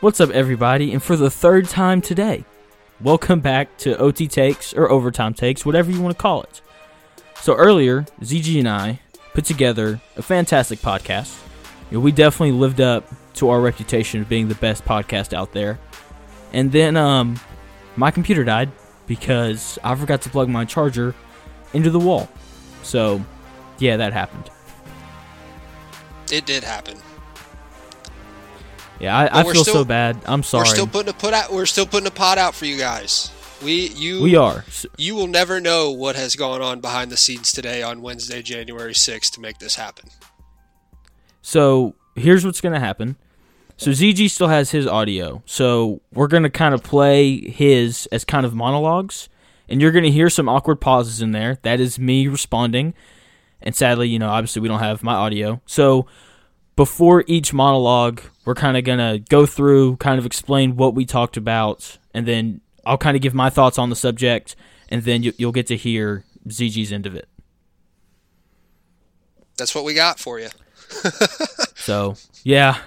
What's up, everybody? And for the third time today, welcome back to OT Takes or Overtime Takes, whatever you want to call it. So, earlier, ZG and I put together a fantastic podcast. You know, we definitely lived up to our reputation of being the best podcast out there. And then um, my computer died because I forgot to plug my charger into the wall. So, yeah, that happened. It did happen. Yeah, I, I feel still, so bad. I'm sorry. We're still putting a put out. We're still putting a pot out for you guys. We you we are. You will never know what has gone on behind the scenes today on Wednesday, January 6th to make this happen. So here's what's going to happen. So ZG still has his audio. So we're going to kind of play his as kind of monologues. And you're going to hear some awkward pauses in there. That is me responding. And sadly, you know, obviously we don't have my audio. So before each monologue, we're kind of going to go through, kind of explain what we talked about. And then I'll kind of give my thoughts on the subject. And then you, will get to hear ZG's end of it. That's what we got for you. so, yeah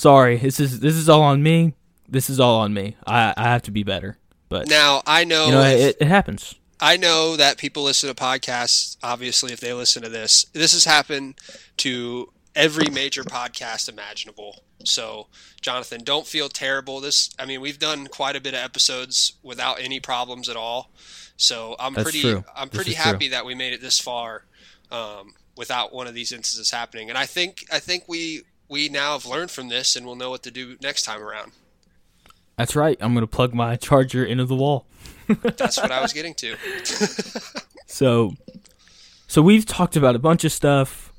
sorry, this is this is all on me. This is all on me. I I have to be better. But now I know, you know it, it happens. I know that people listen to podcasts. Obviously, if they listen to this, this has happened to every major podcast imaginable. So, Jonathan, don't feel terrible. This, I mean, we've done quite a bit of episodes without any problems at all. So I'm That's pretty, true. I'm pretty happy true. that we made it this far um, without one of these instances happening. And I think, I think we we now have learned from this and we'll know what to do next time around. That's right. I'm going to plug my charger into the wall. That's what I was getting to. so, so we've talked about a bunch of stuff.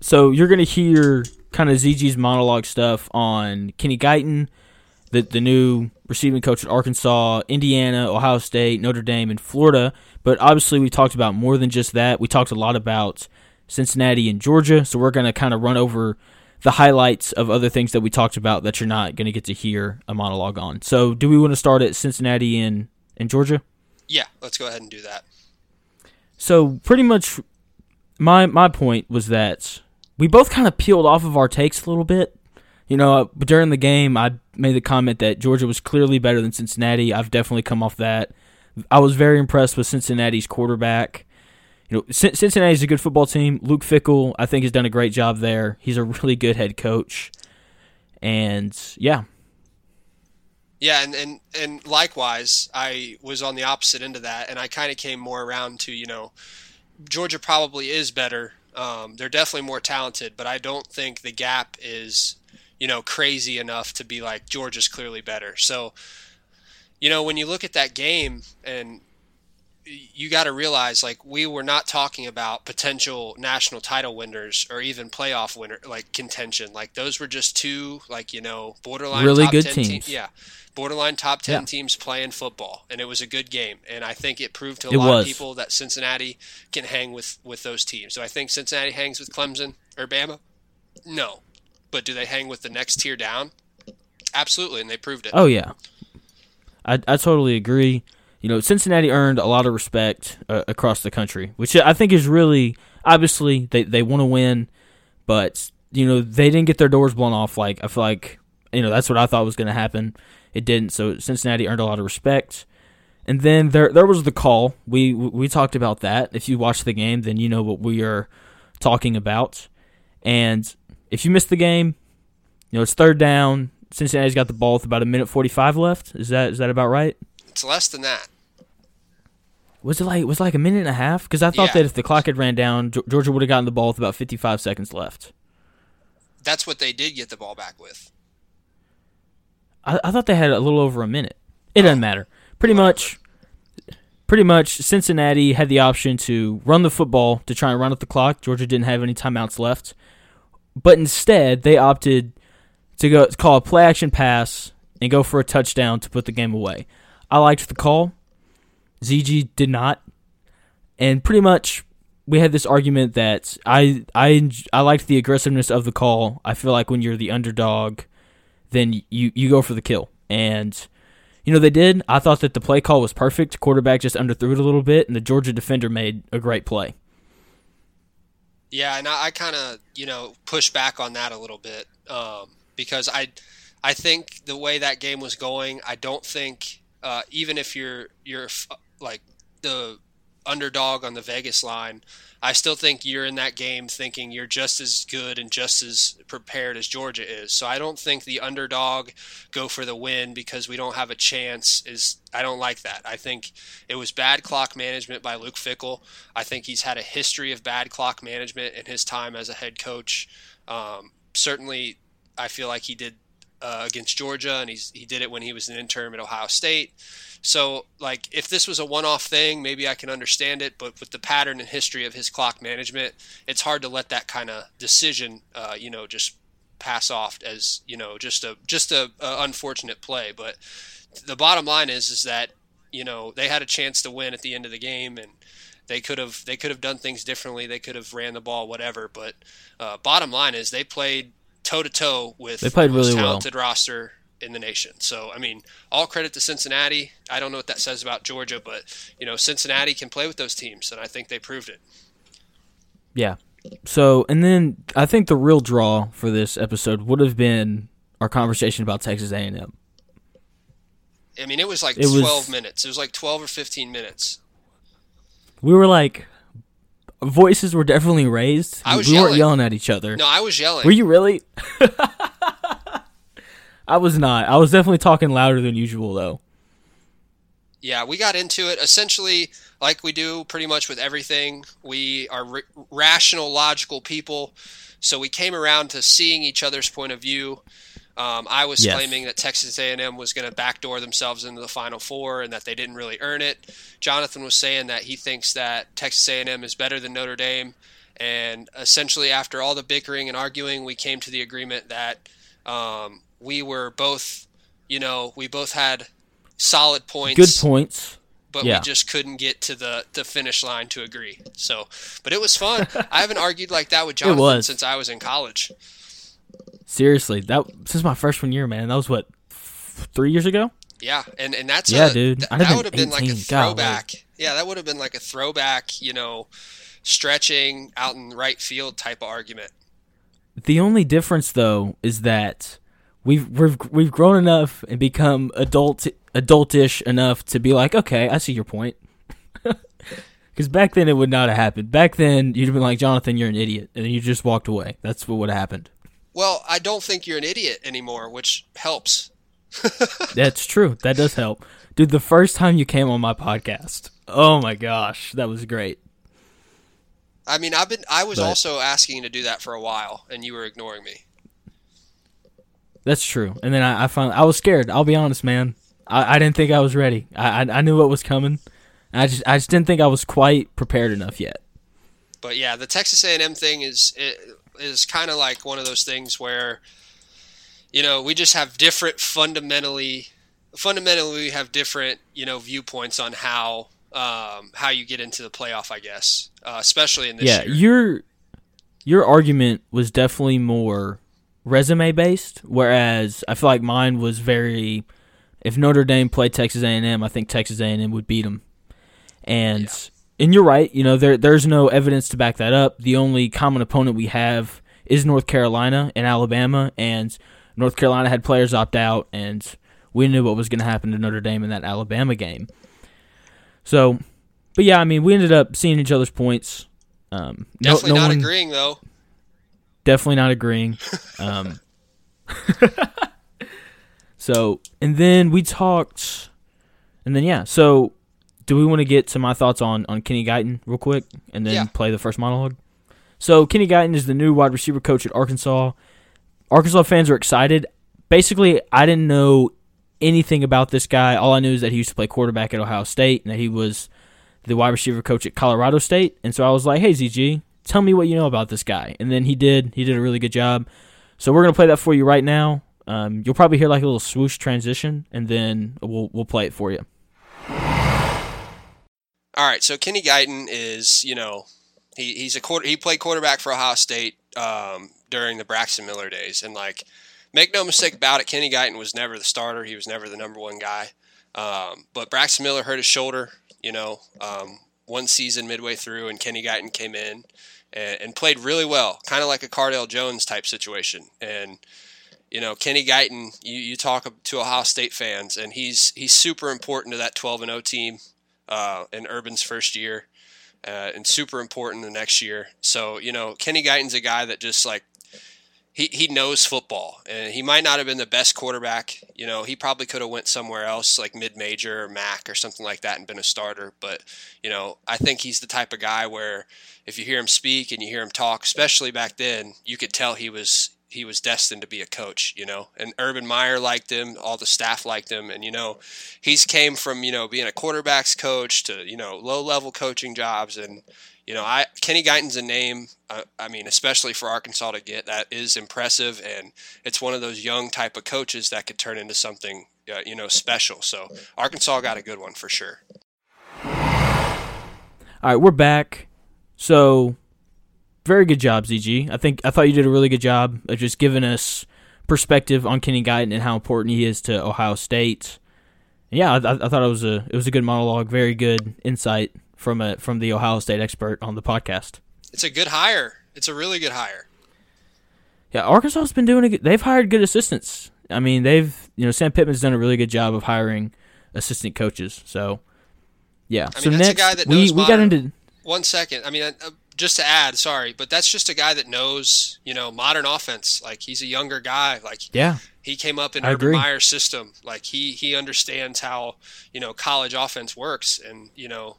So you're going to hear kind of ZG's monologue stuff on Kenny Guiton, the the new receiving coach at Arkansas, Indiana, Ohio State, Notre Dame, and Florida. But obviously, we talked about more than just that. We talked a lot about Cincinnati and Georgia. So we're going to kind of run over the highlights of other things that we talked about that you're not going to get to hear a monologue on. So, do we want to start at Cincinnati and in Georgia? Yeah, let's go ahead and do that. So, pretty much, my my point was that we both kind of peeled off of our takes a little bit. You know, uh, during the game, I made the comment that Georgia was clearly better than Cincinnati. I've definitely come off that. I was very impressed with Cincinnati's quarterback you know, Cincinnati's a good football team. Luke Fickell, I think, has done a great job there. He's a really good head coach, and yeah, yeah, and and and likewise, I was on the opposite end of that, and I kind of came more around to you know, Georgia probably is better. Um, they're definitely more talented, but I don't think the gap is you know crazy enough to be like Georgia's clearly better. So, you know, when you look at that game and you got to realize like we were not talking about potential national title winners or even playoff winner like contention. Like those were just two like you know borderline really good teams. Te- yeah borderline top 10 yeah. teams playing football and it was a good game and i think it proved to a it lot was. of people that cincinnati can hang with with those teams so i think cincinnati hangs with clemson or bama no but do they hang with the next tier down absolutely and they proved it oh yeah i, I totally agree you know, Cincinnati earned a lot of respect uh, across the country, which I think is really obviously they they want to win, but you know they didn't get their doors blown off. Like I feel like you know that's what I thought was going to happen. It didn't. So Cincinnati earned a lot of respect. And then there there was the call. We we talked about that. If you watch the game, then you know what we are talking about. And if you missed the game, you know it's third down. Cincinnati's got the ball with about a minute forty five left. Is that is that about right? It's less than that. Was it like was it like a minute and a half? Because I thought yeah. that if the clock had ran down, Georgia would have gotten the ball with about fifty five seconds left. That's what they did get the ball back with. I, I thought they had a little over a minute. It doesn't matter. Pretty much, pretty much, Cincinnati had the option to run the football to try and run up the clock. Georgia didn't have any timeouts left, but instead they opted to go to call a play action pass and go for a touchdown to put the game away. I liked the call. ZG did not, and pretty much we had this argument that I I I liked the aggressiveness of the call. I feel like when you're the underdog, then you you go for the kill, and you know they did. I thought that the play call was perfect. Quarterback just underthrew it a little bit, and the Georgia defender made a great play. Yeah, and I, I kind of you know push back on that a little bit um, because I I think the way that game was going, I don't think uh, even if you're you're like the underdog on the Vegas line, I still think you're in that game thinking you're just as good and just as prepared as Georgia is. So I don't think the underdog go for the win because we don't have a chance is I don't like that. I think it was bad clock management by Luke Fickell. I think he's had a history of bad clock management in his time as a head coach. Um, certainly, I feel like he did uh, against Georgia, and he's he did it when he was an intern at Ohio State. So, like, if this was a one-off thing, maybe I can understand it. But with the pattern and history of his clock management, it's hard to let that kind of decision, uh, you know, just pass off as you know just a just a, a unfortunate play. But the bottom line is is that you know they had a chance to win at the end of the game and they could have they could have done things differently. They could have ran the ball, whatever. But uh, bottom line is they played toe to toe with they played really talented well. roster in the nation. So I mean, all credit to Cincinnati. I don't know what that says about Georgia, but you know, Cincinnati can play with those teams, and I think they proved it. Yeah. So, and then I think the real draw for this episode would have been our conversation about Texas A&M. I mean, it was like It was- 12 minutes. It was like 12 or 15 minutes. We were like, voices were definitely raised. I was we weren't yelling. yelling at each other. No, I was yelling. Were you really? I was not. I was definitely talking louder than usual, though. Yeah, we got into it essentially like we do pretty much with everything. We are r- rational, logical people, so we came around to seeing each other's point of view. Um, I was Yes. claiming that Texas A&M was going to backdoor themselves into the Final Four and that they didn't really earn it. Jonathan was saying that he thinks that Texas A&M is better than Notre Dame, and essentially after all the bickering and arguing, we came to the agreement that um, we were both, you know, we both had solid points Good points. but Yeah. we just couldn't get to the, the finish line to agree. So, but it was fun. I haven't argued like that with Jonathan since I was in college. Seriously, that since my freshman year, man. That was what three years ago. Yeah, and and that's Yeah, a, dude. Th- that would have been like a 18. Golly. throwback. Yeah, that would have been like a throwback. You know, stretching out in right field type of argument. The only difference, though, is that we've we've we've grown enough and become adult adultish enough to be like, okay, I see your point. Because back then it would not have happened. Back then you'd have been like, Jonathan, you're an idiot, and then you just walked away. That's what would have happened. Well, I don't think you're an idiot anymore, which helps. That's true. That does help, dude. The first time you came on my podcast, oh my gosh, that was great. I mean, I've been I was But- also asking to do that for a while, and you were ignoring me. That's true. And then I, I found I was scared. I'll be honest, man. I, I didn't think I was ready. I, I I knew what was coming. I just I just didn't think I was quite prepared enough yet. But yeah, the Texas A&M thing is is kind of like one of those things where you know we just have different fundamentally fundamentally we have different you know viewpoints on how um, how you get into the playoff. I guess, uh, especially in this yeah, year. your your argument was definitely more resume based, whereas I feel like mine was very. If Notre Dame played Texas A&M, I think Texas A&M would beat them. And Yeah. and you're right. You know there there's no evidence to back that up. The only common opponent we have is North Carolina and Alabama, and North Carolina had players opt out, and we knew what was going to happen to Notre Dame in that Alabama game. So, but yeah, I mean, we ended up seeing each other's points. Um, no- Definitely no not one- agreeing though. Definitely not agreeing. Um, so, and then we talked, and then yeah. So, do we want to get to my thoughts on on Kenny Guiton real quick, and then Yeah. play the first monologue? So, Kenny Guiton is the new wide receiver coach at Arkansas. Arkansas fans are excited. Basically, I didn't know anything about this guy. All I knew is that he used to play quarterback at Ohio State, and that he was the wide receiver coach at Colorado State. And so I was like, "Hey, ZG, tell me what you know about this guy." And then he did. He did a really good job. So we're gonna play that for you right now. Um, you'll probably hear like a little swoosh transition, and then we'll we'll play it for you. All right, so Kenny Guiton is, you know, he, he's a quarter. He played quarterback for Ohio State um, during the Braxton Miller days, and like, make no mistake about it, Kenny Guiton was never the starter. He was never the number one guy. Um, but Braxton Miller hurt his shoulder, you know, um, one season midway through, and Kenny Guiton came in and, and played really well, kind of like a Cardale Jones type situation. And you know, Kenny Guiton, you, you talk to Ohio State fans, and he's he's super important to that 12 and 0 team uh, in Urban's first year, uh, and super important the next year. So you know, Kenny Guiton's a guy that just like he, he knows football, and he might not have been the best quarterback. You know, he probably could have went somewhere else like mid major or MAC or something like that and been a starter. But you know, I think he's the type of guy where if you hear him speak and you hear him talk, especially back then, you could tell he was he was destined to be a coach, you know. And Urban Meyer liked him, all the staff liked him, and you know, he's came from you know being a quarterbacks coach to you know low level coaching jobs, and you know, I Kenny Guiton's a name. Uh, I mean, especially for Arkansas to get that is impressive, and it's one of those young type of coaches that could turn into something uh, you know special. So Arkansas got a good one for sure. All right, we're back. So very good job, ZG. I think I thought you did a really good job of just giving us perspective on Kenny Guiton and how important he is to Ohio State. Yeah, I, I, thought it was a it was a good monologue, very good insight from a from the Ohio State expert on the podcast. It's a good hire. It's a really good hire. Yeah, Arkansas's been doing a good, they've hired good assistants. I mean, they've you know Sam Pittman's done a really good job of hiring assistant coaches. So yeah, I so mean, next we, we got into one second. I mean, uh, just to add, sorry, but that's just a guy that knows, you know, modern offense. Like he's a younger guy. Like yeah, he came up in I Urban agree. Meyer's system. Like he he understands how you know college offense works, and you know,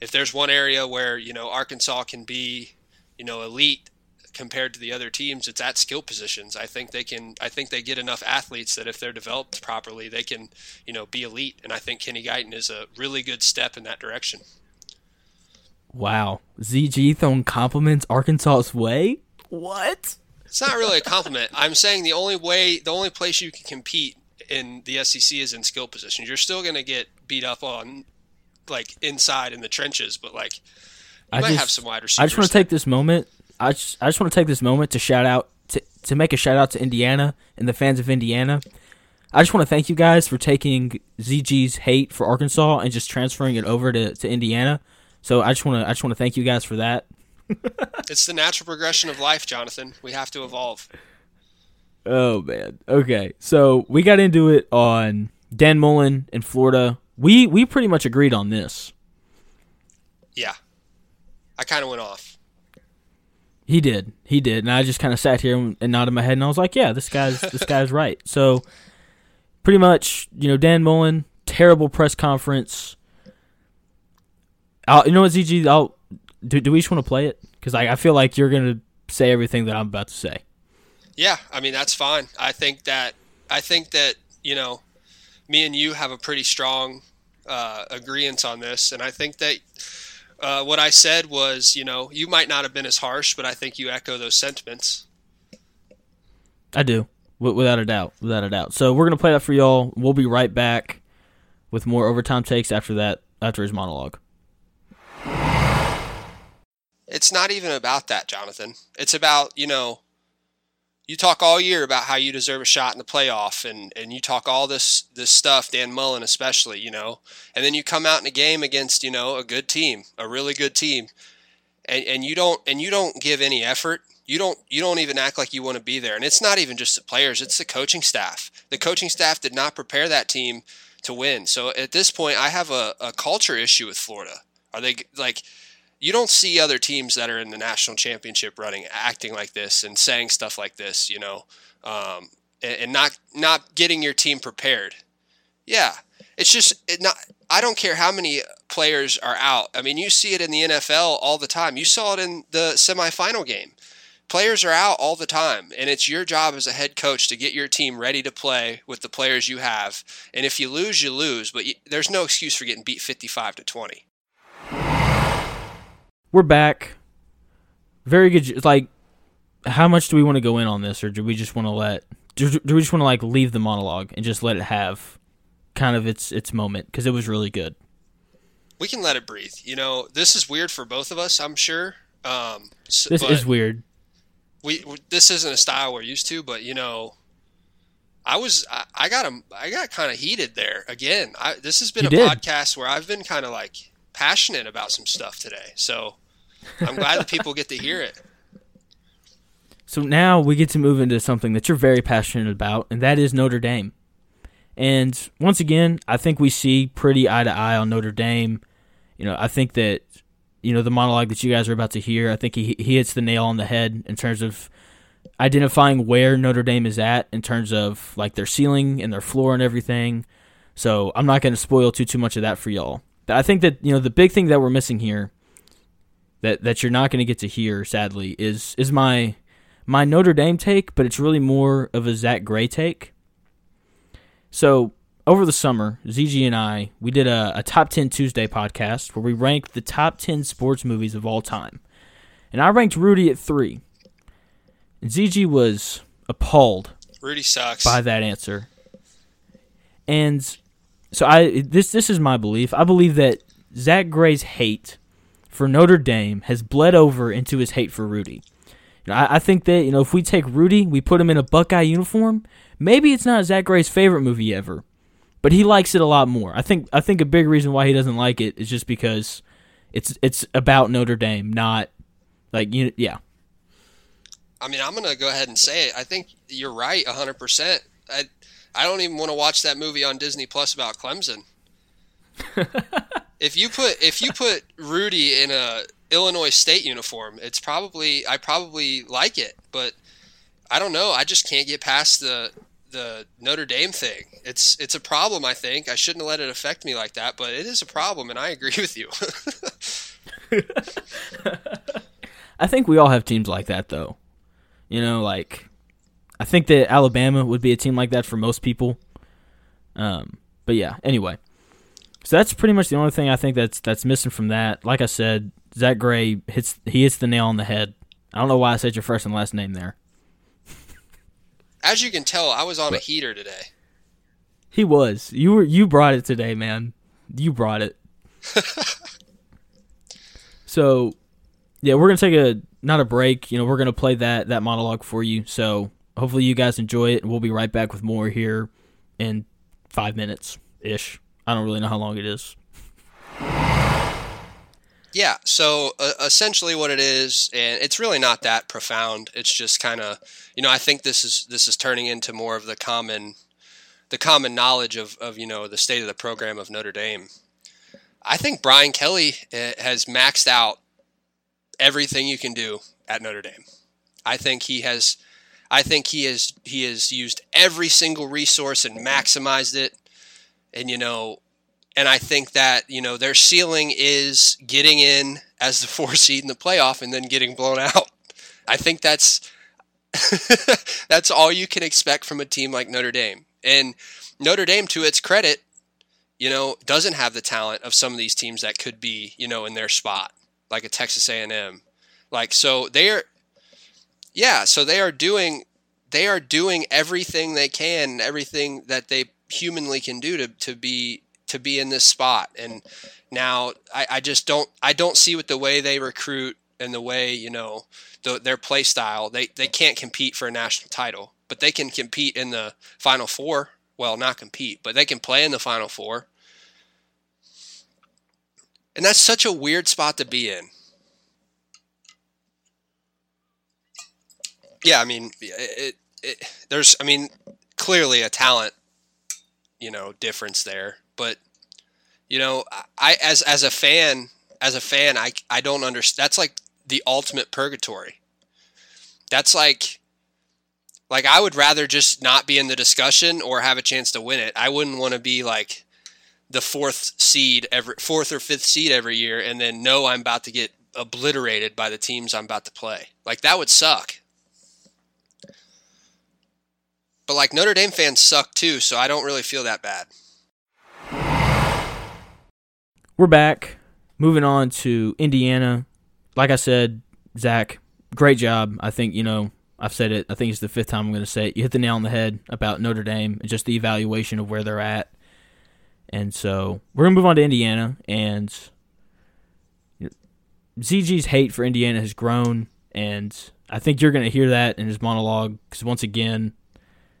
if there's one area where you know Arkansas can be, you know, elite compared to the other teams, it's at skill positions. I think they can. I think they get enough athletes that if they're developed properly, they can, you know, be elite. And I think Kenny Guiton is a really good step in that direction. Wow. ZG throwing compliments Arkansas's way? What? It's not really a compliment. I'm saying the only way, the only place you can compete in the SEC is in skill positions. You're still going to get beat up on, like, inside in the trenches, but, like, I might just, have some wide receivers. I just want to take this moment. I just, I just want to take this moment to shout out, to, to make a shout out to Indiana and the fans of Indiana. I just want to thank you guys for taking ZG's hate for Arkansas and just transferring it over to, to Indiana. So I just want to I just want to thank you guys for that. it's the natural progression of life, Jonathan. We have to evolve. Oh man. Okay. So we got into it on Dan Mullen in Florida. We we pretty much agreed on this. Yeah. I kind of went off. He did. He did. And I just kind of sat here and nodded my head and I was like, yeah, this guy's this guy's right. So pretty much, you know, Dan Mullen, terrible press conference. I'll, you know what, ZG? I'll do. Do we just want to play it? Because I, I feel like you're gonna say everything that I'm about to say. Yeah, I mean that's fine. I think that I think that you know, me and you have a pretty strong uh, agreement on this, and I think that uh, what I said was, you know, you might not have been as harsh, but I think you echo those sentiments. I do, without a doubt, without a doubt. So we're gonna play that for y'all. We'll be right back with more overtime takes after that, after his monologue. It's not even about that, Jonathan. It's about, you know, you talk all year about how you deserve a shot in the playoff and, and you talk all this this stuff, Dan Mullen especially, you know, and then you come out in a game against, you know, a good team, a really good team, and, and you don't and you don't give any effort. You don't you don't even act like you want to be there. And it's not even just the players, it's the coaching staff. The coaching staff did not prepare that team to win. So at this point I have a, a culture issue with Florida. Are they like you don't see other teams that are in the national championship running acting like this and saying stuff like this, you know, um, and, and, not not getting your team prepared. Yeah, it's just it not. I don't care how many players are out. I mean, you see it in the NFL all the time. You saw it in the semifinal game. Players are out all the time, and it's your job as a head coach to get your team ready to play with the players you have. And if you lose, you lose, but you, there's no excuse for getting beat 55 to 20 we're back. Very good. Like, how much do we want to go in on this, or do we just want to let? Do, do we just want to like leave the monologue and just let it have kind of its its moment because it was really good. We can let it breathe. You know, this is weird for both of us. I'm sure. Um, so, this is weird. We, we this isn't a style we're used to, but you know, I was I, I got a, I got kind of heated there again. I, this has been you a did. podcast where I've been kind of like passionate about some stuff today. So I'm glad that people get to hear it. So now we get to move into something that you're very passionate about, and that is Notre Dame. And once again, I think we see pretty eye to eye on Notre Dame. You know, I think that you know the monologue that you guys are about to hear. I think he he hits the nail on the head in terms of identifying where Notre Dame is at in terms of like their ceiling and their floor and everything. So I'm not going to spoil too too much of that for y'all. I think that you know the big thing that we're missing here that that you're not going to get to hear sadly is is my my Notre Dame take, but it's really more of a Zack Gray take. So over the summer, ZG and I we did a, a top ten Tuesday podcast where we ranked the top ten sports movies of all time, and I ranked Rudy at three. And ZG was appalled Rudy sucks. by that answer. And so I this this is my belief. I believe that Zack Gray's hate for Notre Dame has bled over into his hate for Rudy. You know, I, I think that you know if we take Rudy, we put him in a Buckeye uniform. Maybe it's not Zack Gray's favorite movie ever, but he likes it a lot more. I think I think a big reason why he doesn't like it is just because it's it's about Notre Dame, not like you yeah. I mean, I'm gonna go ahead and say it. I think you're right, 100. percent I don't even want to watch that movie on Disney Plus about Clemson. if you put if you put Rudy in a Illinois State uniform, it's probably I probably like it, but I don't know. I just can't get past the the Notre Dame thing. It's it's a problem. I think I shouldn't have let it affect me like that, but it is a problem, and I agree with you. I think we all have teams like that though. You know, like I think that Alabama would be a team like that for most people. Um, but yeah, anyway. So that's pretty much the only thing I think that's that's missing from that. Like I said, Zack Gray hits he hits the nail on the head. I don't know why I said your first and last name there. As you can tell, I was on a heater today. He was. You were you brought it today, man. You brought it. so, yeah, we're gonna take a not a break. You know, we're gonna play that that monologue for you. So hopefully you guys enjoy it, and we'll be right back with more here in five minutes ish. I don't really know how long it is. Yeah, so uh, essentially what it is, and it's really not that profound. It's just kind of, you know, I think this is this is turning into more of the common, the common knowledge of of you know the state of the program of Notre Dame. I think Brian Kelly uh, has maxed out everything you can do at Notre Dame. I think he has, I think he has he has used every single resource and maximized it, and you know and I think that you know their ceiling is getting in as the four seed in the playoff and then getting blown out. I think that's that's all you can expect from a team like Notre Dame. And Notre Dame, to its credit, you know, doesn't have the talent of some of these teams that could be, you know, in their spot, like a Texas A&M. Like so, they are, yeah. So they are doing, they are doing everything they can, everything that they humanly can do to to be to be in this spot. And now I, I just don't I don't see with the way they recruit and the way you know the, their play style they they can't compete for a national title, but they can compete in the Final Four. Well, not compete, but they can play in the Final Four. And that's such a weird spot to be in. Yeah, I mean, it, it, there's, I mean, clearly a talent, you know, difference there but you know, I as as a fan, as a fan, I I don't understand. That's like the ultimate purgatory. That's like like I would rather just not be in the discussion or have a chance to win it. I wouldn't want to be like the fourth seed every fourth or fifth seed every year and then know I'm about to get obliterated by the teams I'm about to play. Like that would suck. But like Notre Dame fans suck too, so I don't really feel that bad. We're back. Moving on to Indiana. Like I said, Zack, great job. I think, you know, I've said it. I think it's the fifth time I'm going to say it. You hit the nail on the head about Notre Dame and just the evaluation of where they're at. And so we're going to move on to Indiana. And ZG's hate for Indiana has grown. And I think you're going to hear that in his monologue because once again,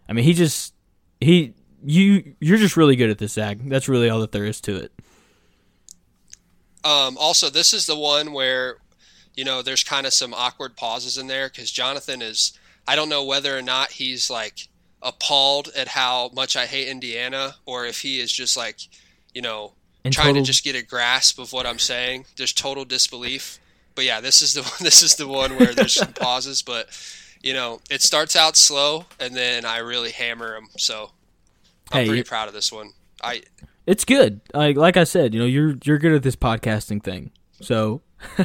I mean, he just, he, you, you're just really good at this, Zack. That's really all that there is to it. Um, also, this is the one where, you know, there's kind of some awkward pauses in there because Jonathan is. I don't know whether or not he's like appalled at how much I hate Indiana, or if he is just like, you know, In trying total- to just get a grasp of what I'm saying. There's total disbelief. But yeah, this is the this is the one where there's some pauses, but you know, it starts out slow and then I really hammer him. So I'm Hey, pretty proud of this one. I It's good. Like like I said, you know, you're you're good at this podcasting thing. So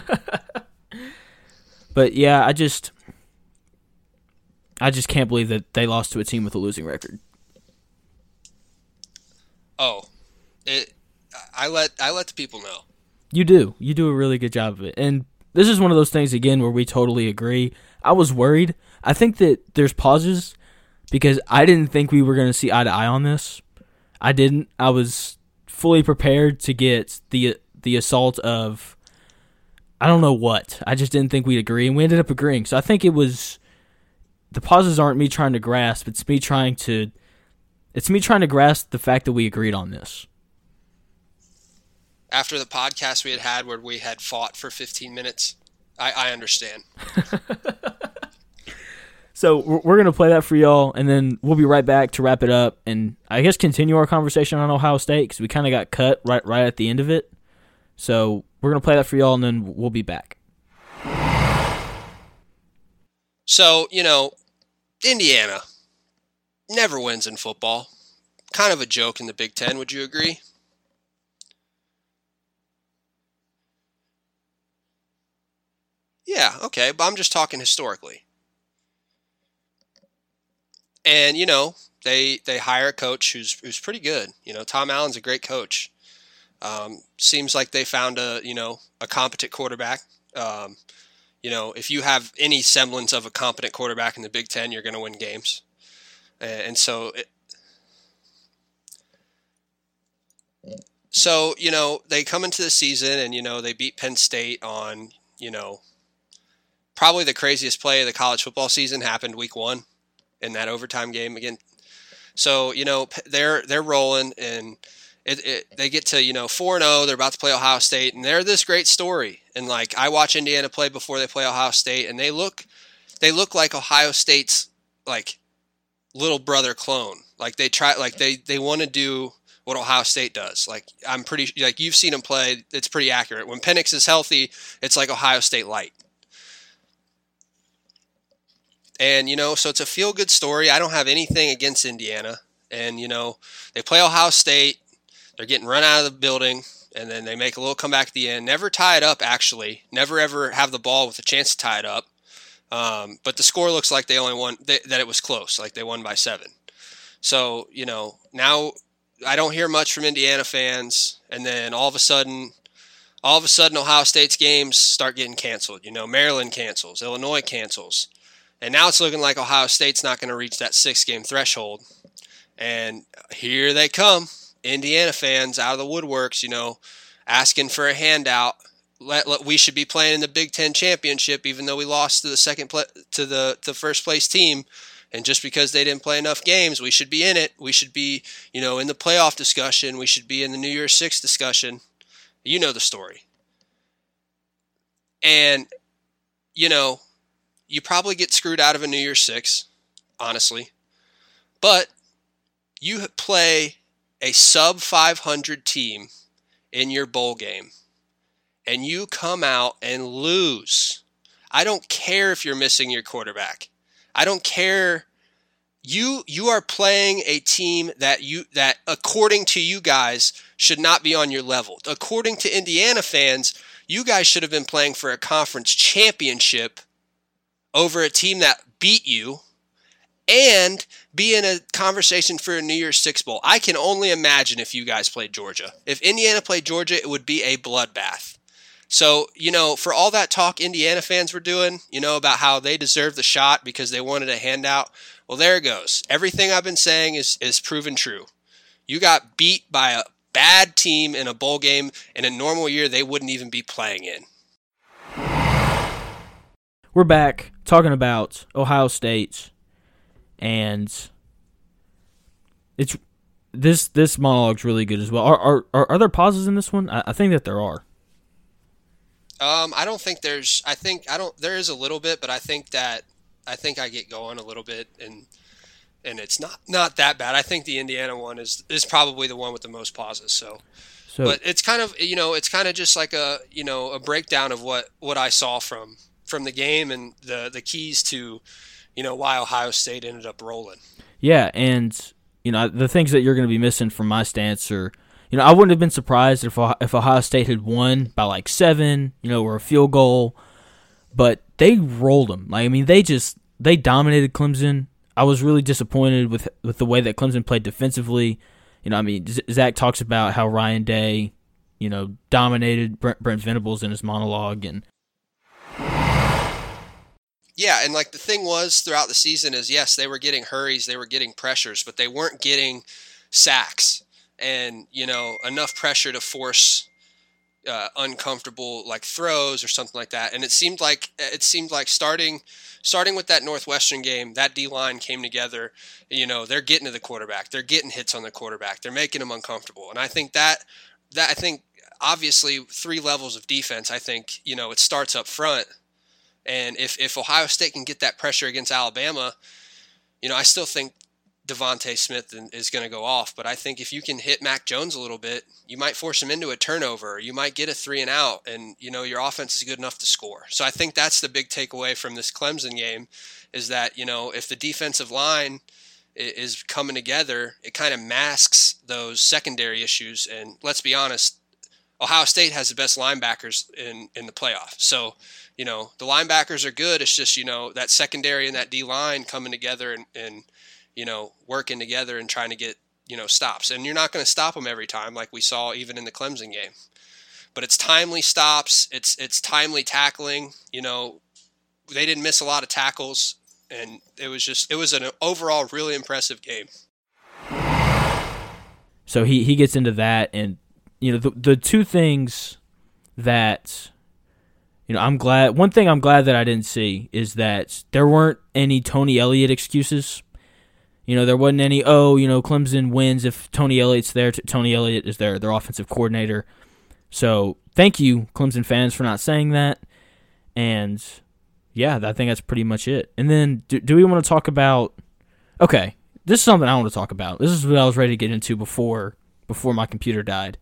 But yeah, I just I just can't believe that they lost to a team with a losing record. oh, it I let I let the people know. You do. You do a really good job of it. And this is one of those things again where we totally agree. I was worried. I think that there's pauses because I didn't think we were going to see eye to eye on this. I didn't. I was fully prepared to get the the assault of I don't know what. I just didn't think we'd agree and we ended up agreeing. So I think it was the pauses aren't me trying to grasp, it's me trying to it's me trying to grasp the fact that we agreed on this. After the podcast we had had where we had fought for 15 minutes, I, I understand. So we're, we're gonna play that for y'all, and then we'll be right back to wrap it up, and I guess continue our conversation on Ohio State because we kind of got cut right right at the end of it. So we're gonna play that for y'all, and then we'll be back. So, you know, Indiana never wins in football. Kind of a joke in the Big Ten, would you agree? Yeah, okay, but I'm just talking historically. And you know, they they hire a coach who's who's pretty good. You know, Tom Allen's a great coach. Um, seems like they found a you know a competent quarterback. Um, you know, if you have any semblance of a competent quarterback in the Big Ten, you're going to win games. And, so, it, so you know, they come into the season and you know they beat Penn State on you know probably the craziest play of the college football season happened week one in that overtime game again. So you know they're they're rolling and. It, it, they get to you know four and zero. They're about to play Ohio State, and they're this great story. And like I watch Indiana play before they play Ohio State, and they look they look like Ohio State's like little brother clone. Like they try like they they want to do what Ohio State does. Like I'm pretty like you've seen them play. It's pretty accurate. When Penix is healthy, it's like Ohio State light. And you know, so it's a feel good story. I don't have anything against Indiana. And you know, they play Ohio State. They're getting run out of the building, and then they make a little comeback at the end. Never tie it up, actually. Never ever have the ball with a chance to tie it up. Um, but the score looks like they only won they, that it was close, like they won by seven. So you know now I don't hear much from Indiana fans, and then all of a sudden, all of a sudden Ohio State's games start getting canceled. You know Maryland cancels, Illinois cancels, and now it's looking like Ohio State's not going to reach that six game threshold. And here they come, Indiana fans out of the woodworks, you know, asking for a handout. Let, let- we should be playing in the Big Ten championship, even though we lost to the second to the the first place team. And just because they didn't play enough games, we should be in it. We should be, you know, in the playoff discussion. We should be in the New Year's Six discussion. You know the story. And, you know, you probably get screwed out of a New Year's Six, honestly. But you play a sub 500 team in your bowl game and you come out and lose. I don't care if you're missing your quarterback. I don't care you you are playing a team that you that according to you guys should not be on your level. According to Indiana fans, you guys should have been playing for a conference championship over a team that beat you and be in a conversation for a New Year's Six Bowl. I can only imagine if you guys played Georgia. If Indiana played Georgia, it would be a bloodbath. So, you know, for all that talk Indiana fans were doing, you know, about how they deserved the shot because they wanted a handout, well, there it goes. Everything I've been saying is, is proven true. You got beat by a bad team in a bowl game in a normal year they wouldn't even be playing in. We're back talking about Ohio State, and it's this this monologue's really good as well. Are are, are, are there pauses in this one? I, I think that there are. Um, I don't think there's. I think I don't. There is a little bit, but I think that I think I get going a little bit, and and it's not not that bad. I think the Indiana one is is probably the one with the most pauses. So, So but it's kind of you know it's kind of just like a you know a breakdown of what what I saw from from the game and the the keys to you know why Ohio State ended up rolling. Yeah, and you know the things that you're going to be missing from my stance are, you know, I wouldn't have been surprised if if Ohio State had won by like seven, you know, or a field goal, but they rolled them. Like I mean, they just they dominated Clemson. I was really disappointed with with the way that Clemson played defensively. You know, I mean, Zack talks about how Ryan Day, you know, dominated Brent, Brent Venables in his monologue, and Yeah, and like the thing was throughout the season is yes, they were getting hurries, they were getting pressures, but they weren't getting sacks and you know enough pressure to force uh, uncomfortable like throws or something like that. And it seemed like it seemed like starting starting with that Northwestern game, that D line came together. You know, they're getting to the quarterback, they're getting hits on the quarterback, they're making them uncomfortable, and I think that that I think obviously three levels of defense. I think you know it starts up front and if, if Ohio State can get that pressure against Alabama, you know, I still think DeVonta Smith is going to go off. But I think if you can hit Mac Jones a little bit, you might force him into a turnover. You might get a three and out, and you know your offense is good enough to score. So I think that's the big takeaway from this Clemson game, is that you know if the defensive line is coming together, it kind of masks those secondary issues. And let's be honest, Ohio State has the best linebackers in in the playoff. So you know the linebackers are good. It's just you know that secondary and that D line coming together and, and you know working together and trying to get you know stops. And you're not going to stop them every time, like we saw even in the Clemson game. But it's timely stops. It's it's timely tackling. You know they didn't miss a lot of tackles, and it was just it was an overall really impressive game. so he he gets into that, and you know the the two things that you know I'm glad. One thing I'm glad that I didn't see is that there weren't any Tony Elliott excuses. You know, there wasn't any. Oh, you know, Clemson wins if Tony Elliott's there. Tony Elliott is their their offensive coordinator. So thank you, Clemson fans, for not saying that. And yeah, I think that's pretty much it. And then, do, do we want to talk about? Okay, this is something I want to talk about. This is what I was ready to get into before before my computer died.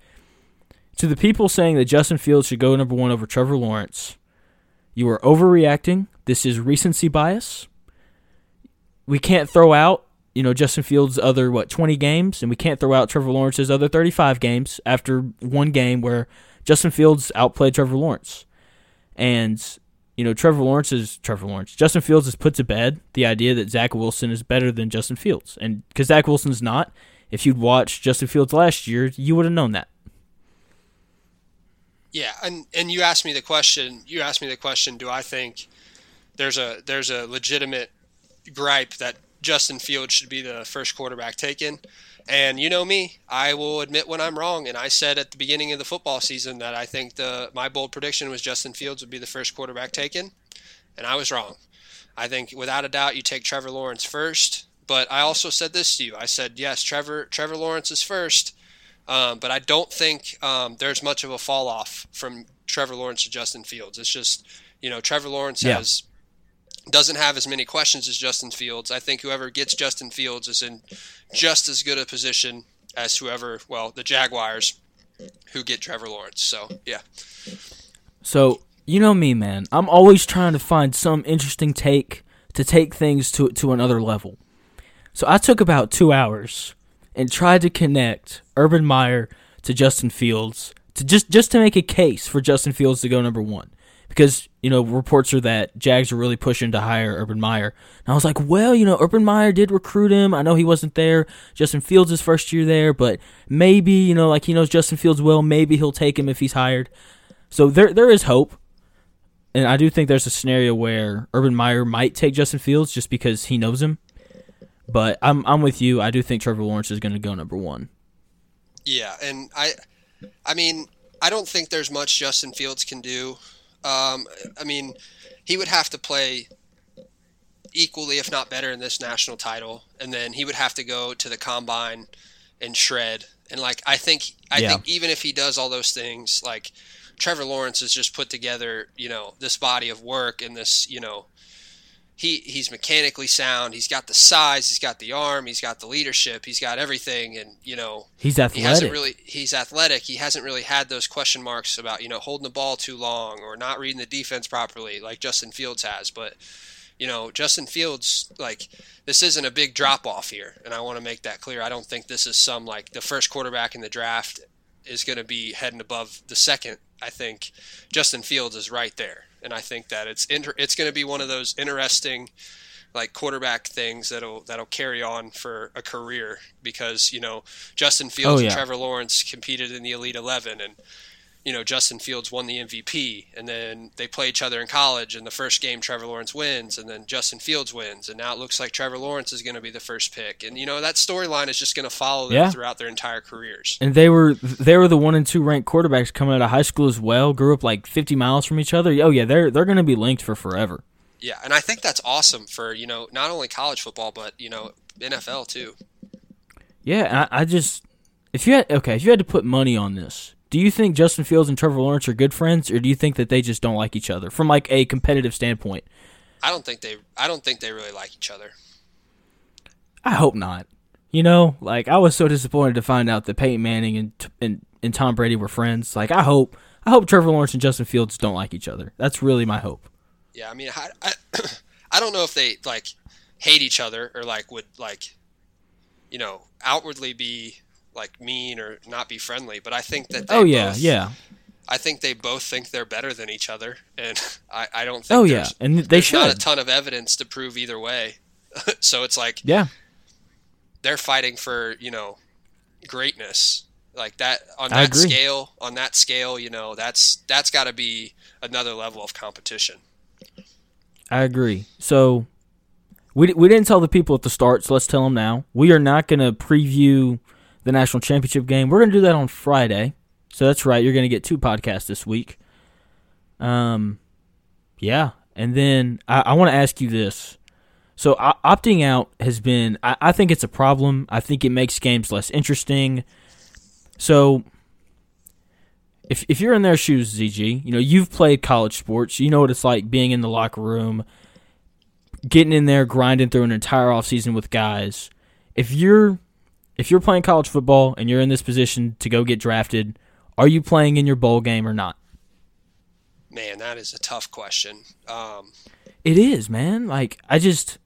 To the people saying that Justin Fields should go number one over Trevor Lawrence, you are overreacting. This is recency bias. We can't throw out, you know, Justin Fields' other what twenty games, and we can't throw out Trevor Lawrence's other thirty-five games after one game where Justin Fields outplayed Trevor Lawrence, and you know, Trevor Lawrence is Trevor Lawrence. Justin Fields has put to bed the idea that Zach Wilson is better than Justin Fields, and because Zach Wilson's not, if you'd watched Justin Fields last year, you would have known that. Yeah, and and you asked me the question. You asked me the question. Do I think there's a there's a legitimate gripe that Justin Fields should be the first quarterback taken? And you know me, I will admit when I'm wrong. And I said at the beginning of the football season that I think the my bold prediction was Justin Fields would be the first quarterback taken, and I was wrong. I think without a doubt you take Trevor Lawrence first. But I also said this to you. I said yes, Trevor Trevor Lawrence is first. Um, but I don't think um, there's much of a fall off from Trevor Lawrence to Justin Fields. It's just, you know, Trevor Lawrence Yeah. has doesn't have as many questions as Justin Fields. I think whoever gets Justin Fields is in just as good a position as whoever, well, the Jaguars who get Trevor Lawrence. So, yeah. So you know me, man. I'm always trying to find some interesting take to take things to to another level. So I took about two hours and tried to connect Urban Meyer to Justin Fields to just just to make a case for Justin Fields to go number one. Because, you know, reports are that Jags are really pushing to hire Urban Meyer. And I was like, well, you know, Urban Meyer did recruit him. I know he wasn't there. Justin Fields' his first year there, but maybe, you know, like he knows Justin Fields well, maybe he'll take him if he's hired. So there there is hope. And I do think there's a scenario where Urban Meyer might take Justin Fields just because he knows him. But I'm I'm with you. I do think Trevor Lawrence is going to go number 1. Yeah, and I, I mean, I don't think there's much Justin Fields can do. Um, I mean, he would have to play equally, if not better, in this national title, and then he would have to go to the combine and shred. And like, I think, I Yeah. think even if he does all those things, like Trevor Lawrence has just put together, you know, this body of work and this, you know, he he's mechanically sound. He's got the size. He's got the arm. He's got the leadership. He's got everything. And you know, he's athletic. He hasn't really. He's athletic. He hasn't really had those question marks about you know holding the ball too long or not reading the defense properly like Justin Fields has. But you know, Justin Fields like this isn't a big drop off here, and I want to make that clear. I don't think this is some like the first quarterback in the draft is going to be heading above the second. I think Justin Fields is right there and I think that it's inter- it's going to be one of those interesting like quarterback things that'll that'll carry on for a career because you know Justin Fields oh, yeah. and Trevor Lawrence competed in the Elite Eleven and you know, Justin Fields won the MVP, and then they play each other in college, and the first game Trevor Lawrence wins, and then Justin Fields wins, and now it looks like Trevor Lawrence is going to be the first pick, and you know that storyline is just going to follow them yeah. throughout their entire careers. And they were they were the one and two ranked quarterbacks coming out of high school as well, grew up like 50 miles from each other. Oh yeah, they're they're going to be linked for forever. Yeah, and I think that's awesome for you know not only college football but you know NFL too. Yeah, I, I just if you had okay if you had to put money on this do you think Justin Fields and Trevor Lawrence are good friends, or do you think that they just don't like each other from like a competitive standpoint? I don't think they. I don't think they really like each other. I hope not. You know, like I was so disappointed to find out that Peyton Manning and and, and Tom Brady were friends. Like I hope, I hope Trevor Lawrence and Justin Fields don't like each other. That's really my hope. Yeah, I mean, I, I, I don't know if they like hate each other or like would like, you know, outwardly be like mean or not be friendly, but I think that oh yeah, both, yeah. I think they both think they're better than each other, and I, I don't think oh yeah, and they should not a ton of evidence to prove either way. so it's like yeah, they're fighting for you know greatness like that on that scale. On that scale, you know that's that's got to be another level of competition. I agree. So we we didn't tell the people at the start, so let's tell them now. We are not going to preview the national championship game. We're going to do that on Friday. So that's right. You're going to get two podcasts this week. Um, yeah. And then I, I want to ask you this. So uh, opting out has been, I, I think it's a problem. I think it makes games less interesting. So if if you're in their shoes, ZG, you know you've played college sports. You know what it's like being in the locker room, getting in there, grinding through an entire offseason with guys. If you're if you're playing college football and you're in this position to go get drafted, are you playing in your bowl game or not? Man, that is a tough question. Um, it is, man. Like I just,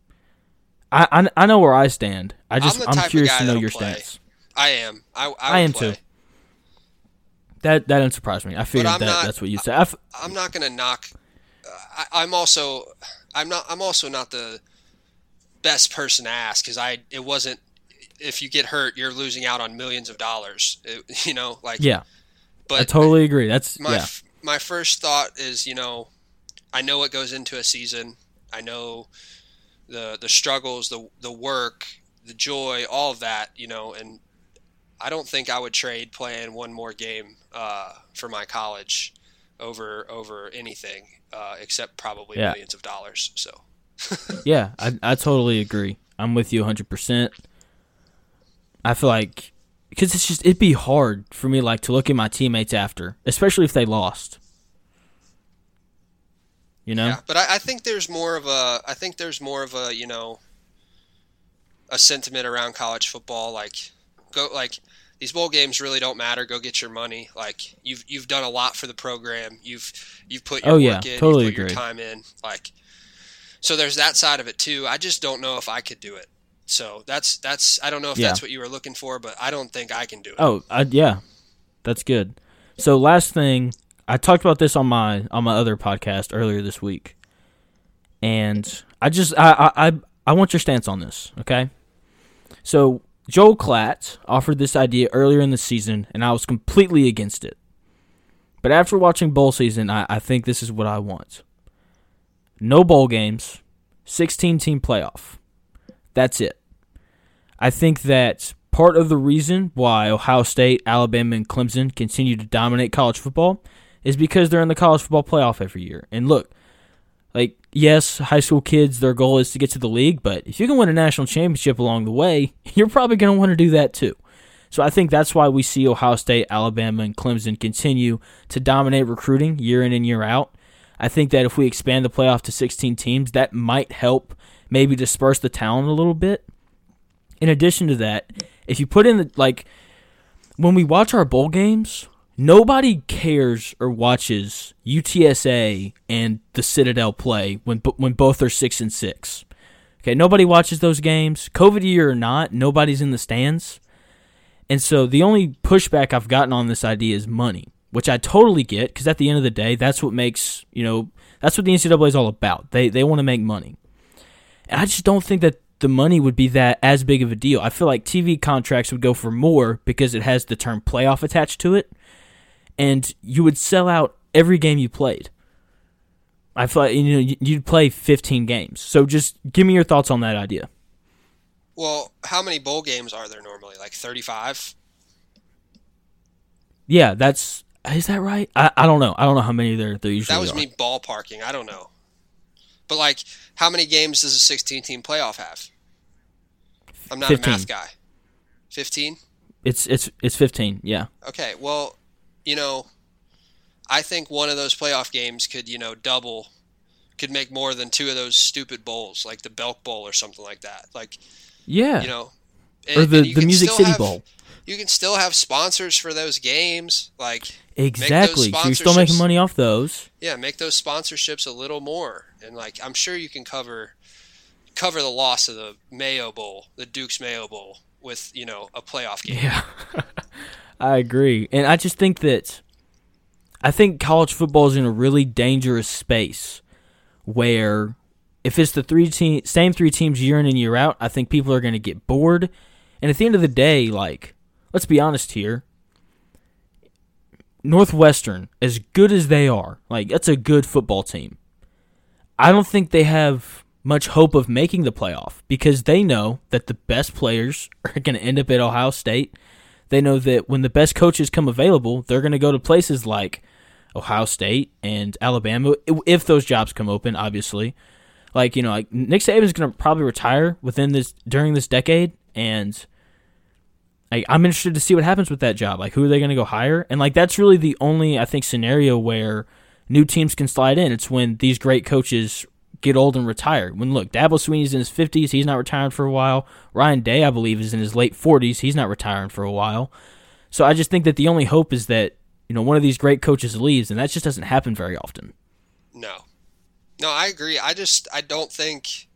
I, I, I know where I stand. I just I'm, I'm curious to know your play. stance. I am. I, I, I am play. too. That that didn't surprise me. I figured that not, that's what you said. I am not going to knock. Uh, I, I'm also I'm not I'm also not the best person to ask because I it wasn't if you get hurt, you're losing out on millions of dollars. It, you know, like yeah. But I totally agree. That's my yeah. my first thought is you know, I know what goes into a season. I know the the struggles, the the work, the joy, all of that. You know, and I don't think I would trade playing one more game uh, for my college over over anything uh, except probably yeah. millions of dollars. So. yeah, I I totally agree. I'm with you 100. percent I feel like because it's just it'd be hard for me like to look at my teammates after, especially if they lost. You know. Yeah, but I, I think there's more of a I think there's more of a you know a sentiment around college football like go like these bowl games really don't matter. Go get your money. Like you've you've done a lot for the program. You've you've put your oh, work yeah, in. Totally you put agree. your time in. Like so, there's that side of it too. I just don't know if I could do it. So that's that's I don't know if yeah. that's what you were looking for, but I don't think I can do it. Oh, I, yeah, that's good. So last thing, I talked about this on my on my other podcast earlier this week, and I just I I I want your stance on this, okay? So Joel Klatt offered this idea earlier in the season, and I was completely against it. But after watching bowl season, I, I think this is what I want. No bowl games, 16 team playoff. That's it. I think that part of the reason why Ohio State, Alabama, and Clemson continue to dominate college football is because they're in the college football playoff every year. And look, like, yes, high school kids, their goal is to get to the league, but if you can win a national championship along the way, you're probably going to want to do that too. So I think that's why we see Ohio State, Alabama, and Clemson continue to dominate recruiting year in and year out. I think that if we expand the playoff to 16 teams, that might help maybe disperse the talent a little bit. In addition to that, if you put in the like when we watch our bowl games, nobody cares or watches UTSA and the Citadel play when when both are 6 and 6. Okay, nobody watches those games. COVID year or not, nobody's in the stands. And so the only pushback I've gotten on this idea is money, which I totally get because at the end of the day, that's what makes, you know, that's what the NCAA is all about. They they want to make money. And I just don't think that the money would be that as big of a deal. I feel like TV contracts would go for more because it has the term playoff attached to it, and you would sell out every game you played. I feel like you know you'd play 15 games. So just give me your thoughts on that idea. Well, how many bowl games are there normally? Like 35? Yeah, that's is that right? I, I don't know. I don't know how many there there usually That was are. me ballparking. I don't know. But like how many games does a 16 team playoff have? I'm not 15. a math guy. 15? It's it's it's 15. Yeah. Okay. Well, you know, I think one of those playoff games could, you know, double could make more than two of those stupid bowls, like the Belk Bowl or something like that. Like, Yeah. you know, or the the Music City have- Bowl. You can still have sponsors for those games. Like, Exactly. So you're still making money off those. yeah, make those sponsorships a little more, and like I'm sure you can cover cover the loss of the Mayo Bowl, the Duke's Mayo Bowl, with you know a playoff game. Yeah. I agree. And I just think that I think college football is in a really dangerous space where if it's the three team same three teams year in and year out, I think people are going to get bored. And at the end of the day, like let's be honest here, Northwestern, as good as they are, like that's a good football team. I don't think they have much hope of making the playoff because they know that the best players are going to end up at Ohio State. They know that when the best coaches come available, they're going to go to places like Ohio State and Alabama if those jobs come open, obviously. Like, you know, like Nick Saban's going to probably retire within this during this decade and like, I'm interested to see what happens with that job. Like, who are they going to go hire? And like, that's really the only I think scenario where new teams can slide in. It's when these great coaches get old and retire. When look, Dabo Swinney's in his 50s, he's not retiring for a while. Ryan Day, I believe, is in his late 40s, he's not retiring for a while. So I just think that the only hope is that you know one of these great coaches leaves, and that just doesn't happen very often. No, no, I agree. I just I don't think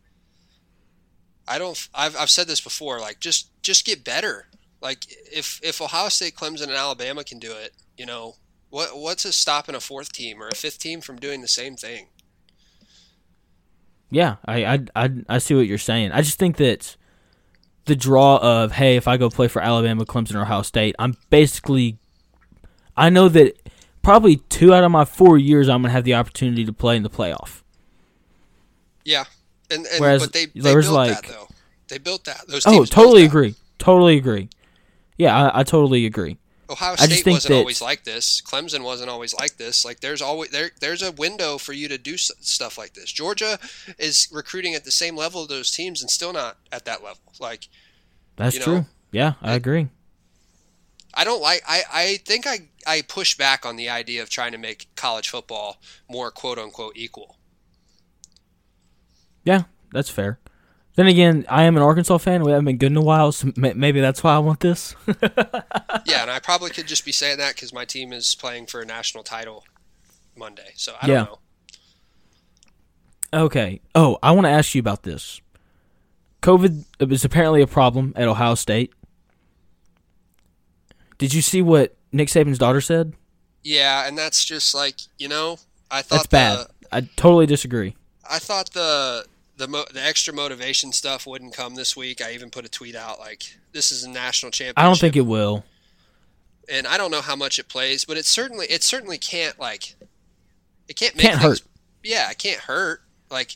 I don't. I've I've said this before. Like just just get better. Like if if Ohio State, Clemson, and Alabama can do it, you know what what's a stopping a fourth team or a fifth team from doing the same thing? Yeah, I, I, I, I see what you're saying. I just think that the draw of hey, if I go play for Alabama, Clemson, or Ohio State, I'm basically, I know that probably two out of my four years, I'm gonna have the opportunity to play in the playoff. Yeah, and, and Whereas but they they built like- that though. They built that. Those Oh, totally that. agree. Totally agree. Yeah, I, I totally agree. Ohio I just State think wasn't that- always like this. Clemson wasn't always like this. Like there's always there there's a window for you to do s- stuff like this. Georgia is recruiting at the same level of those teams and still not at that level. Like That's You know, true. Yeah, I agree. I don't like I I think I I push back on the idea of trying to make college football more quote unquote equal. Yeah, that's fair. Then again, I am an Arkansas fan. We haven't been good in a while, so ma- maybe that's why I want this. Yeah, and I probably could just be saying that because my team is playing for a national title Monday. So I don't know. Okay. Oh, I want to ask you about this. COVID is apparently a problem at Ohio State. Did you see what Nick Saban's daughter said? Yeah, and that's just like you know I thought That's bad. the I totally disagree. I thought the the mo- the extra motivation stuff wouldn't come this week. I even put a tweet out like this is a national championship. I don't think it will. and I don't know how much it plays, but it certainly it certainly can't like it can't make Can't things, hurt. Yeah, it can't hurt. Like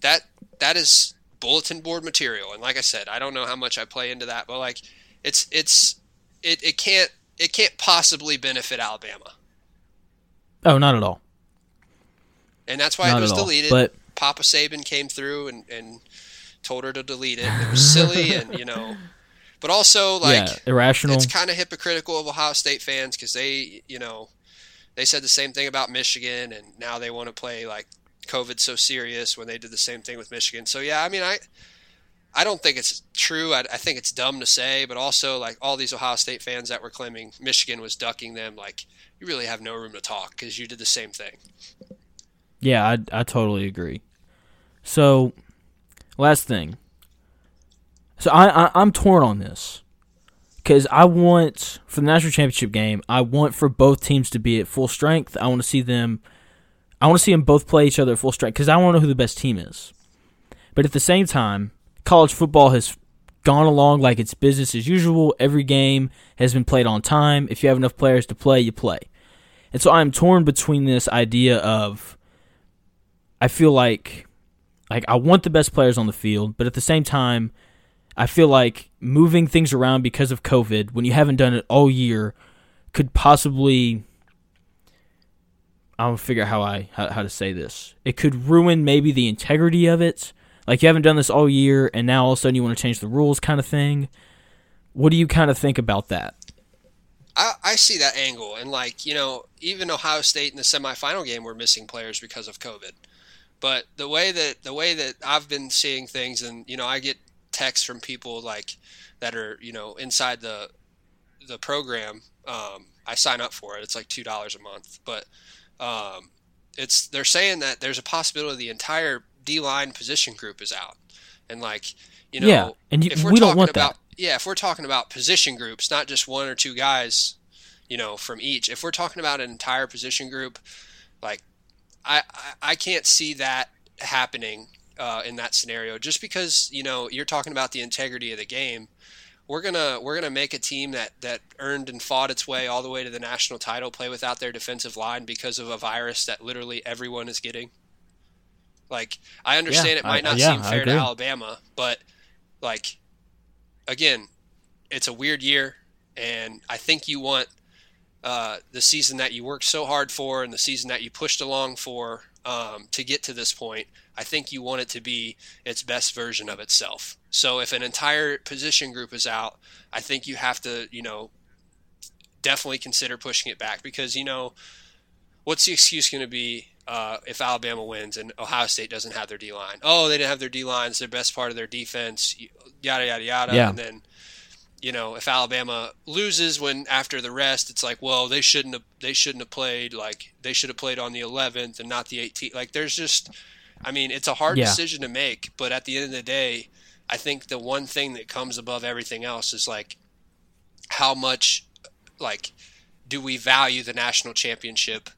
that that is bulletin board material, and like I said, I don't know how much I play into that, but like it's it's it, it can't it can't possibly benefit Alabama, Oh, not at all. and that's why Not it was all. deleted. But Papa Saban came through and, and told her to delete it. It was silly, and you know, But also like yeah, irrational. It's kind of hypocritical of Ohio State fans because they, you know, they said the same thing about Michigan, and now they want to play like COVID so serious when they did the same thing with Michigan. So yeah, I mean, I I don't think it's true. I, I, think it's dumb to say, but also like all these Ohio State fans that were claiming Michigan was ducking them, like you really have no room to talk because you did the same thing. Yeah, I I totally agree. So, last thing. So I, I I'm torn on this because I want for the national championship game. I want for both teams to be at full strength. I want to see them. I want to see them both play each other at full strength because I want to know who the best team is. But at the same time, college football has gone along like it's business as usual. Every game has been played on time. If you have enough players to play, you play. And so I'm torn between this idea of I feel like like I want the best players on the field, but at the same time, I feel like moving things around because of COVID when you haven't done it all year could possibly I'll figure out how I how, how to say this. It could ruin maybe the integrity of it. Like you haven't done this all year and now all of a sudden you want to change the rules kind of thing. What do you kind of think about that? I, I see that angle and like, you know, even Ohio State in the semifinal game were missing players because of COVID. But the way that the way that I've been seeing things and you know, I get texts from people like that are you know inside the the program. Um, I sign up for it. It's like two dollars a month, but um, it's they're saying that there's a possibility the entire D line position group is out, and like you know, yeah, and you, if we're we don't want about, that. Yeah, if we're talking about position groups, not just one or two guys, you know, from each. If we're talking about an entire position group, like I I, I can't see that happening uh, in that scenario. Just because you know you're talking about the integrity of the game, we're gonna we're gonna make a team that that earned and fought its way all the way to the national title play without their defensive line because of a virus that literally everyone is getting. Like I understand yeah, it might not I, yeah, seem fair to Alabama, but like again, it's a weird year, and I think you want uh, the season that you worked so hard for and the season that you pushed along for um, to get to this point, I think you want it to be its best version of itself. So if an entire position group is out, I think you have to, you know, definitely consider pushing it back because, you know, what's the excuse going to be uh, if Alabama wins and Ohio State doesn't have their D line? Oh, they didn't have their D line; it's their best part of their defense, yada, yada, yada. Yeah. And then you know, if Alabama loses when after the rest, it's like, well, they shouldn't have they shouldn't have played like they should have played on the 11th and not the 18th. Like there's just I mean, it's a hard yeah. decision to make, but at the end of the day, I think the one thing that comes above everything else is like how much like do we value the national championship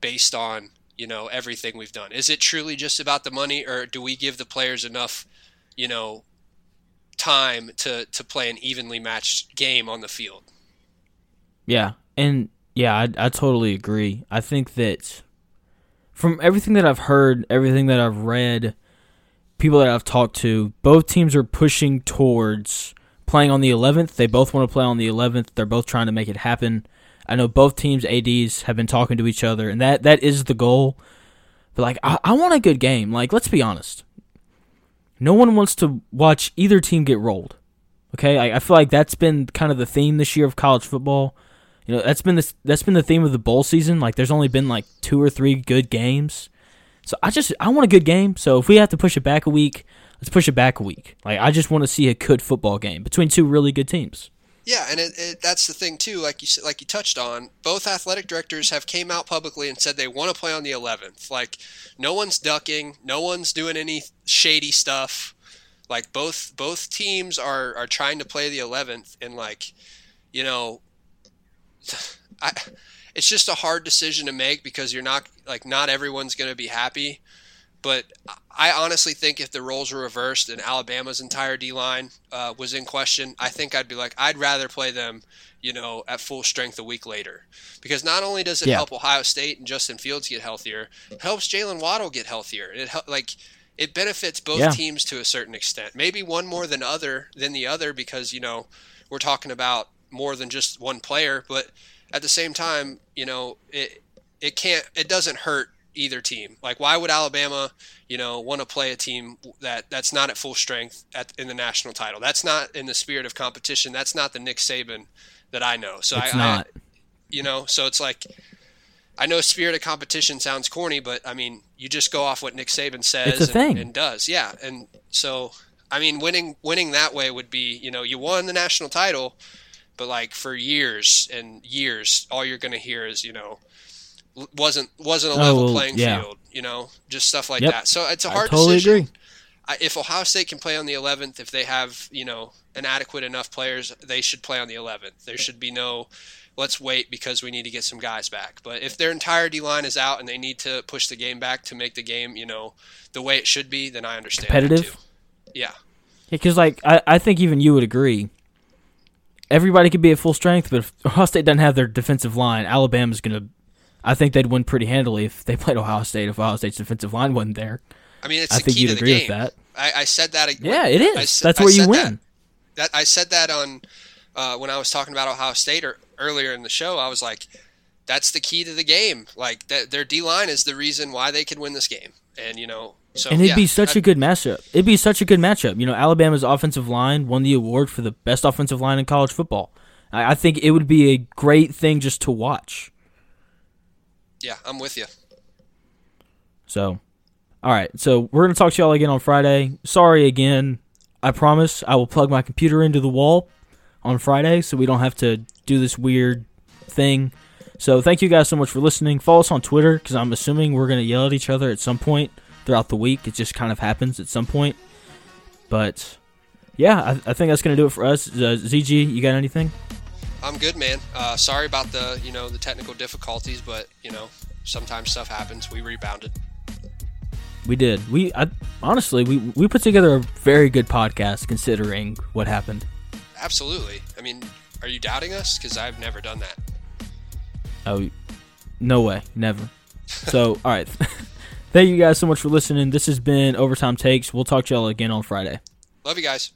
based on, you know, everything we've done? Is it truly just about the money or do we give the players enough, you know, time to to play an evenly matched game on the field. Yeah, and yeah, I I totally agree. I think that from everything that I've heard, everything that I've read, people that I've talked to, both teams are pushing towards playing on the 11th. They both want to play on the 11th. They're both trying to make it happen. I know both teams ads have been talking to each other, and that that is the goal. But like, I, I want a good game. Like, let's be honest no one wants to watch either team get rolled. Okay, I, I, feel like that's been kind of the theme this year of college football. You know, that's been the that's been the theme of the bowl season. Like, there's only been like two or three good games. So I just I want a good game. So if we have to push it back a week, let's push it back a week. Like I just want to see a good football game between two really good teams. Yeah, and it, it, that's the thing too. Like you like you touched on, both athletic directors have came out publicly and said they want to play on the 11th. Like no one's ducking, no one's doing any shady stuff. Like both both teams are are trying to play the 11th, and like you know, I it's just a hard decision to make because you're not like not everyone's going to be happy. But I honestly think if the roles were reversed and Alabama's entire D line uh, was in question, I think I'd be like, I'd rather play them, you know, at full strength a week later. Because not only does it yeah. help Ohio State and Justin Fields get healthier, it helps Jaylen Waddle get healthier. It like it benefits both yeah. teams to a certain extent. Maybe one more than other than the other because you know we're talking about more than just one player, but at the same time, you know, it it can't it doesn't hurt either team. Like, why would Alabama, you know, want to play a team that that's not at full strength at, in the national title? That's not in the spirit of competition. That's not the Nick Saban that I know. So It's I, not. I, you know, so it's like. I know spirit of competition sounds corny, but I mean, you just go off what Nick Saban says and, and does. Yeah. And so, I mean, winning winning that way would be, you know, you won the national title, but like for years and years, all you're going to hear is, you know, wasn't wasn't a oh, level Oh, playing yeah. field, you know, just stuff like Yep. that. So it's a hard totally decision. agree. I, if Ohio State can play on the 11th, if they have, you know, an adequate enough players, they should play on the 11th. There should be no let's wait because we need to get some guys back. But if their entire D line is out and they need to push the game back to make the game, you know, the way it should be, then I understand. Competitive? Yeah. Because like I, I think even you would agree. Everybody could be at full strength, but if Ohio State doesn't have their defensive line, Alabama's gonna. I think they'd win pretty handily if they played Ohio State. If Ohio State's defensive line wasn't there, I mean, it's I the think key you'd to the agree with that. I, I said that. Yeah, it is. That's where you win. That, that I said that on uh, when I was talking about Ohio State or, earlier in the show. I was like, that's the key to the game. Like that, their D line is the reason why they could win this game. And you know, so and it'd yeah, be such I- a good matchup. It'd be such a good matchup. You know, Alabama's offensive line won the award for the best offensive line in college football. I, I think it would be a great thing just to watch. Yeah, I'm with you. So, all right. So we're gonna talk to y'all again on Friday. Sorry again. I promise I will plug my computer into the wall on Friday, so we don't have to do this weird thing. So thank you guys so much for listening. Follow us on Twitter because I'm assuming we're gonna yell at each other at some point throughout the week. It just kind of happens at some point. But yeah, I, I think that's gonna do it for us. Uh, ZG, you got anything? I'm good, man. Uh, sorry about the you know the technical difficulties, but you know sometimes stuff happens. We rebounded. We did. We I, honestly we we put together a very good podcast considering what happened. Absolutely. I mean, are you doubting us? Because I've never done that. Oh, no way, never. So, all right. Thank you guys so much for listening. This has been Overtime Takes. We'll talk to y'all again on Friday. Love you guys.